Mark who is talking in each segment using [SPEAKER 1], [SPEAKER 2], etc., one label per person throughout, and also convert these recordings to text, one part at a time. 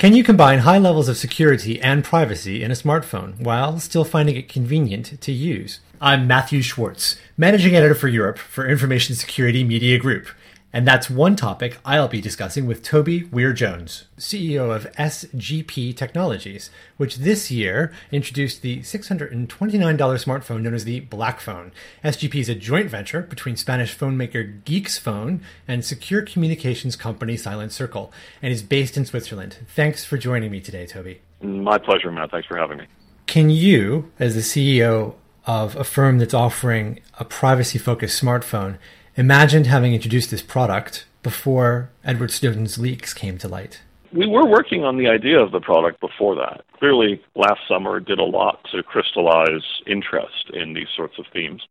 [SPEAKER 1] Can you combine high levels of security and privacy in a smartphone while still finding it convenient to use? I'm Matthew Schwartz, Managing Editor for Europe for Information Security Media Group. And that's one topic I'll be discussing with Toby Weir Jones, CEO of SGP Technologies, which this year introduced the $629 smartphone known as the Blackphone. SGP is a joint venture between Spanish phone maker Geeksphone and secure communications company Silent Circle, and is based in Switzerland. Thanks for joining me today, Toby.
[SPEAKER 2] My pleasure, Matt. Thanks for having me.
[SPEAKER 1] Can you, as the CEO of a firm that's offering a privacy focused smartphone, imagined having introduced this product before Edward Snowden's leaks came to light?
[SPEAKER 2] We were working on the idea of the product before that. Clearly, last summer did a lot to crystallize interest in these sorts of themes.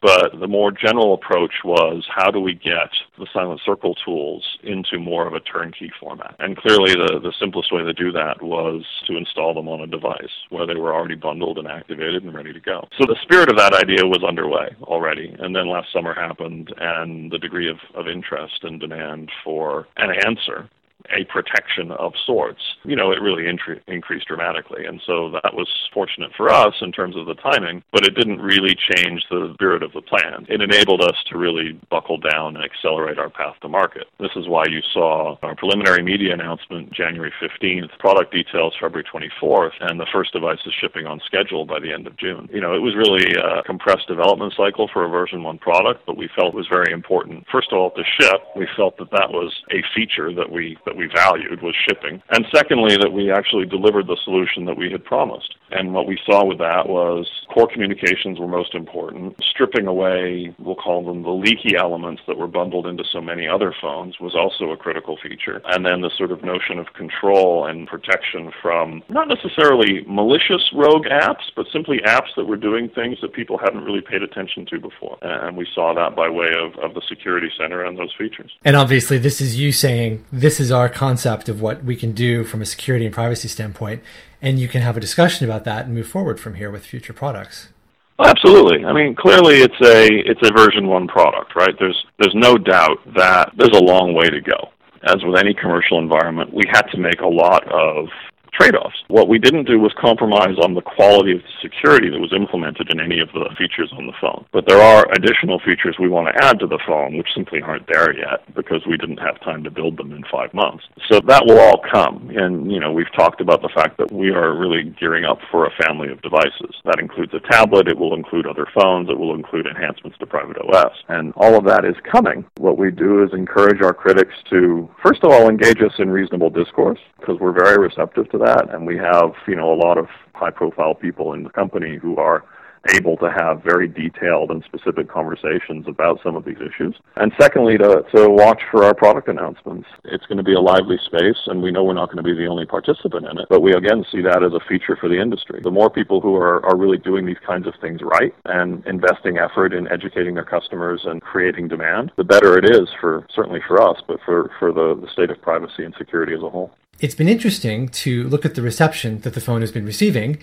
[SPEAKER 2] But the more general approach was how do we get the Silent Circle tools into more of a turnkey format? And clearly, the, the simplest way to do that was to install them on a device where they were already bundled and activated and ready to go. So the spirit of that idea was underway already. And then last summer happened, and the degree of, of interest and demand for an answer a protection of sorts, you know, it really increased dramatically. And so that was fortunate for us in terms of the timing, but it didn't really change the spirit of the plan. It enabled us to really buckle down and accelerate our path to market. This is why you saw our preliminary media announcement January 15th, product details February 24th, and the first device is shipping on schedule by the end of June. You know, it was really a compressed development cycle for a version 1 product, but we felt it was very important. First of all, to ship, we felt that that was a feature that we that we valued was shipping. And secondly, that we actually delivered the solution that we had promised. And what we saw with that was core communications were most important. Stripping away, we'll call them the leaky elements that were bundled into so many other phones was also a critical feature. And then the sort of notion of control and protection from not necessarily malicious rogue apps, but simply apps that were doing things that people hadn't really paid attention to before. And we saw that by way of, of the security center and those features.
[SPEAKER 1] And obviously, this is you saying this is our concept of what we can do from a security and privacy standpoint and you can have a discussion about that and move forward from here with future products.
[SPEAKER 2] Absolutely. I mean, clearly it's a it's a version one product, right? There's there's no doubt that there's a long way to go. As with any commercial environment, we had to make a lot of trade-offs. What we didn't do was compromise on the quality of the security that was implemented in any of the features on the phone. But there are additional features we want to add to the phone which simply aren't there yet because we didn't have time to build them in five months. So that will all come. And, you know, we've talked about the fact that we are really gearing up for a family of devices. That includes a tablet, it will include other phones, it will include enhancements to PrivatOS. And all of that is coming. What we do is encourage our critics to, first of all, engage us in reasonable discourse because we're very receptive to that, and we have you know a lot of high profile people in the company who are able to have very detailed and specific conversations about some of these issues. And secondly, to, to watch for our product announcements. It's going to be a lively space, and we know we're not going to be the only participant in it, but we again see that as a feature for the industry. The more people who are, are really doing these kinds of things right and investing effort in educating their customers and creating demand, the better it is for certainly for us, but for, for the, the state of privacy and security as a whole
[SPEAKER 1] it's been interesting to look at the reception that the phone has been receiving,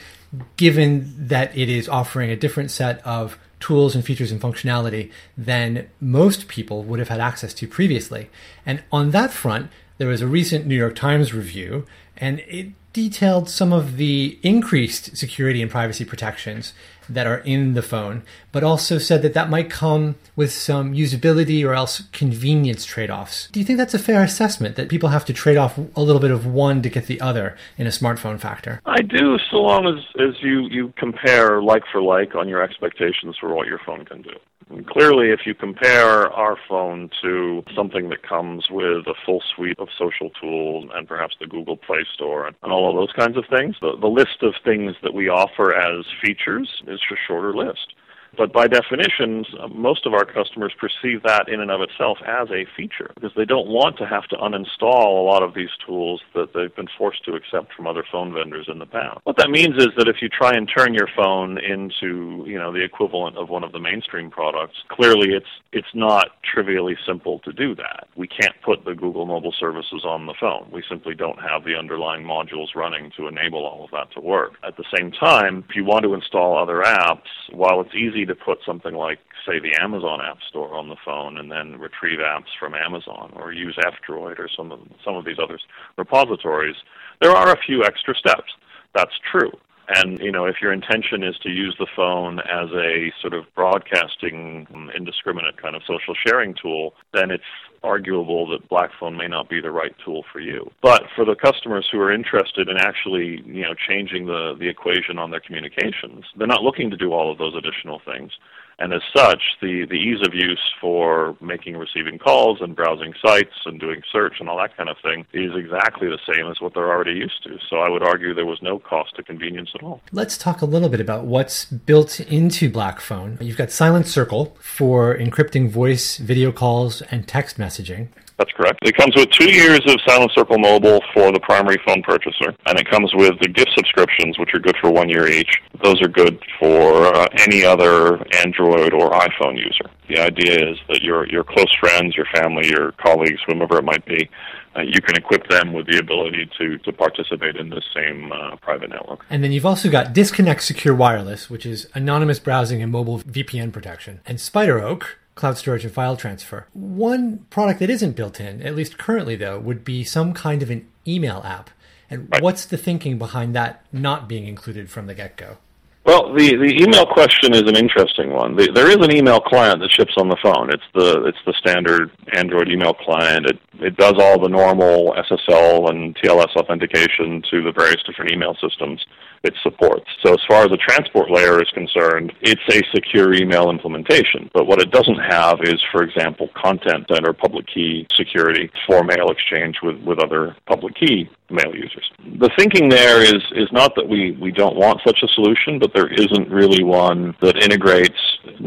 [SPEAKER 1] given that it is offering a different set of tools and features and functionality than most people would have had access to previously. And on that front, there was a recent New York Times review, and it detailed some of the increased security and privacy protections that are in the phone, but also said that that might come with some usability or else convenience trade offs. Do you think that's a fair assessment that people have to trade off a little bit of one to get the other in a smartphone factor?
[SPEAKER 2] I do, so long as, as you, you compare like for like on your expectations for what your phone can do. And clearly, if you compare our phone to something that comes with a full suite of social tools and perhaps the Google Play Store and all of those kinds of things, the, the list of things that we offer as features is a shorter list. But by definition, most of our customers perceive that in and of itself as a feature because they don't want to have to uninstall a lot of these tools that they've been forced to accept from other phone vendors in the past. What that means is that if you try and turn your phone into, you know, the equivalent of one of the mainstream products, clearly it's it's not trivially simple to do that. We can't put the Google mobile services on the phone. We simply don't have the underlying modules running to enable all of that to work. At the same time, if you want to install other apps, while it's easy to put something like, say, the Amazon App Store on the phone and then retrieve apps from Amazon or use F-Droid or some of, some of these other repositories, there are a few extra steps. That's true. And you know, if your intention is to use the phone as a sort of broadcasting indiscriminate kind of social sharing tool, then it's arguable that Blackphone may not be the right tool for you. But for the customers who are interested in actually, you know, changing the, the equation on their communications, they're not looking to do all of those additional things. And as such, the, the ease of use for making receiving calls and browsing sites and doing search and all that kind of thing is exactly the same as what they're already used to. So I would argue there was no cost to convenience at all.
[SPEAKER 1] Let's talk a little bit about what's built into Blackphone. You've got Silent Circle for encrypting voice, video calls, and text messaging.
[SPEAKER 2] That's correct. It comes with two years of Silent Circle Mobile for the primary phone purchaser, and it comes with the gift subscriptions, which are good for one year each. Those are good for uh, any other Android or iPhone user. The idea is that your your close friends, your family, your colleagues, whomever it might be, uh, you can equip them with the ability to, to participate in this same uh, private network.
[SPEAKER 1] And then you've also got Disconnect Secure Wireless, which is anonymous browsing and mobile VPN protection, and SpiderOak, cloud storage and file transfer. One product that isn't built in, at least currently though, would be some kind of an email app. And right. what's the thinking behind that not being included from the get go?
[SPEAKER 2] Well, the, the email question is an interesting one. The, there is an email client that ships on the phone. It's the it's the standard Android email client. It it does all the normal SSL and TLS authentication to the various different email systems it supports. So as far as the transport layer is concerned, it's a secure email implementation. But what it doesn't have is, for example, content and or public key security for mail exchange with, with other public key mail users. The thinking there is is not that we, we don't want such a solution, but there isn't really one that integrates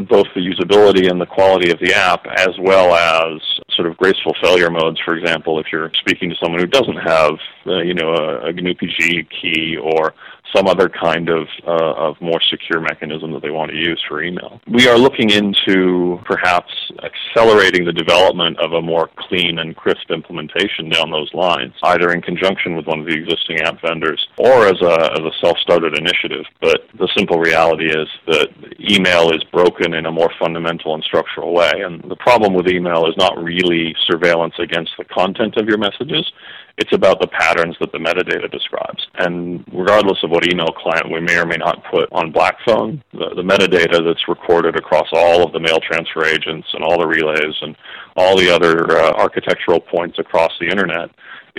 [SPEAKER 2] both the usability and the quality of the app as well as sort of graceful failure modes. For example, if you're speaking to someone who doesn't have uh, you know a, a GNU PG key or some other kind of uh, of more secure mechanism that they want to use for email. We are looking into perhaps accelerating the development of a more clean and crisp implementation down those lines, either in conjunction with one of the existing app vendors or as a as a self-started initiative. But the simple reality is that email is broken in a more fundamental and structural way, and the problem with email is not really surveillance against the content of your messages. It's about the patterns that the metadata describes. And regardless of what email client we may or may not put on Blackphone, the, the metadata that's recorded across all of the mail transfer agents and all the relays and all the other uh, architectural points across the internet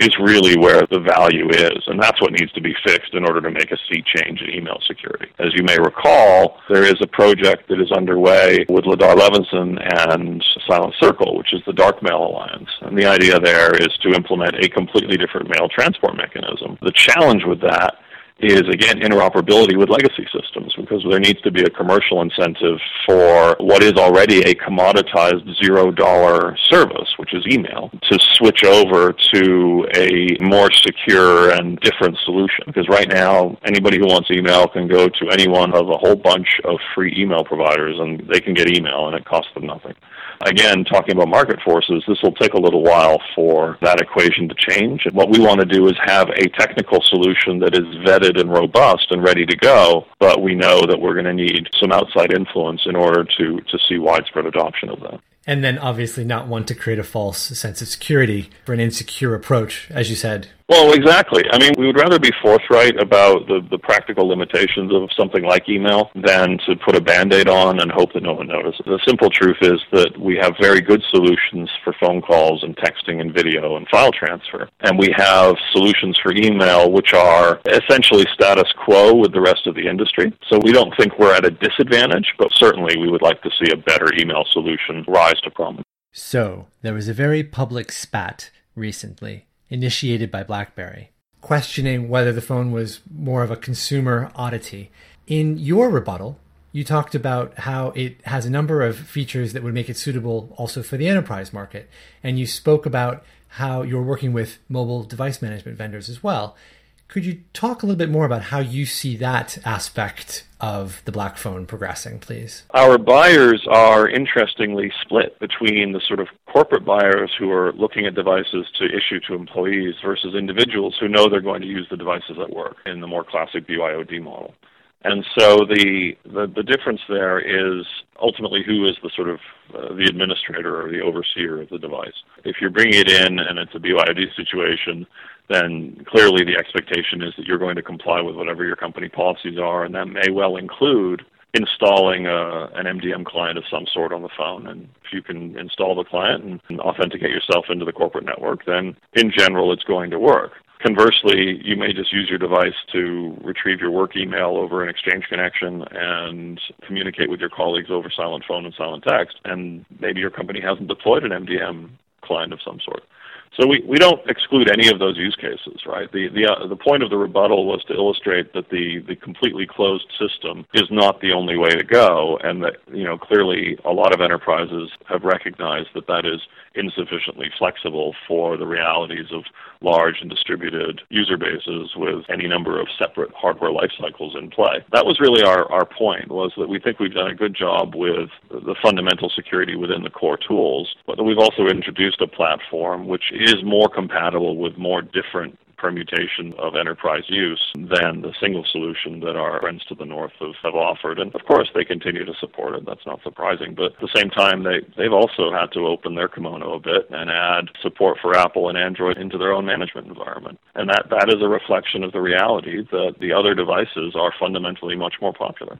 [SPEAKER 2] is really where the value is, and that's what needs to be fixed in order to make a sea change in email security. As you may recall, there is a project that is underway with Ladar Levison and Silent Circle, which is the Dark Mail Alliance. And the idea there is to implement a completely different mail transport mechanism. The challenge with that is again interoperability with legacy systems because there needs to be a commercial incentive for what is already a commoditized zero dollar service, which is email, to switch over to a more secure and different solution. Because right now, anybody who wants email can go to any one of a whole bunch of free email providers and they can get email and it costs them nothing. Again, talking about market forces, this will take a little while for that equation to change. And what we want to do is have a technical solution that is vetted and robust and ready to go, but we know that we're going to need some outside influence in order to, to see widespread adoption of that.
[SPEAKER 1] And then obviously not want to create a false sense of security for an insecure approach, as you said,
[SPEAKER 2] well, exactly. I mean, we would rather be forthright about the, the practical limitations of something like email than to put a band aid on and hope that no one notices. The simple truth is that we have very good solutions for phone calls and texting and video and file transfer. And we have solutions for email which are essentially status quo with the rest of the industry. So we don't think we're at a disadvantage, but certainly we would like to see a better email solution rise to prominence.
[SPEAKER 1] So there was a very public spat recently initiated by BlackBerry, questioning whether the phone was more of a consumer oddity. In your rebuttal, you talked about how it has a number of features that would make it suitable also for the enterprise market. And you spoke about how you're working with mobile device management vendors as well. Could you talk a little bit more about how you see that aspect of the Blackphone progressing, please?
[SPEAKER 2] Our buyers are interestingly split between the sort of corporate buyers who are looking at devices to issue to employees versus individuals who know they're going to use the devices at work in the more classic BYOD model. And so the, the, the difference there is ultimately who is the sort of uh, the administrator or the overseer of the device. If you're bringing it in and it's a BYOD situation, then clearly the expectation is that you're going to comply with whatever your company policies are, and that may well include installing a, an MDM client of some sort on the phone. And if you can install the client and authenticate yourself into the corporate network, then in general it's going to work. Conversely, you may just use your device to retrieve your work email over an exchange connection and communicate with your colleagues over silent phone and silent text, and maybe your company hasn't deployed an MDM client of some sort. So we, we don't exclude any of those use cases, right? The the uh, the point of the rebuttal was to illustrate that the the completely closed system is not the only way to go, and that you know clearly a lot of enterprises have recognized that that is insufficiently flexible for the realities of large and distributed user bases with any number of separate hardware life cycles in play. That was really our, our point, was that we think we've done a good job with the fundamental security within the core tools, but that we've also introduced a platform which is more compatible with more different permutation of enterprise use than the single solution that our friends to the north have, have offered. And of course, they continue to support it. That's not surprising. But at the same time, they, they've also had to open their kimono a bit and add support for Apple and Android into their own management environment. And that, that is a reflection of the reality that the other devices are fundamentally much more popular.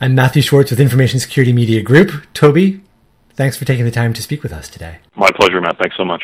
[SPEAKER 1] I'm Matthew Schwartz with Information Security Media Group. Toby, thanks for taking the time to speak with us today.
[SPEAKER 2] My pleasure, Matt. Thanks so much.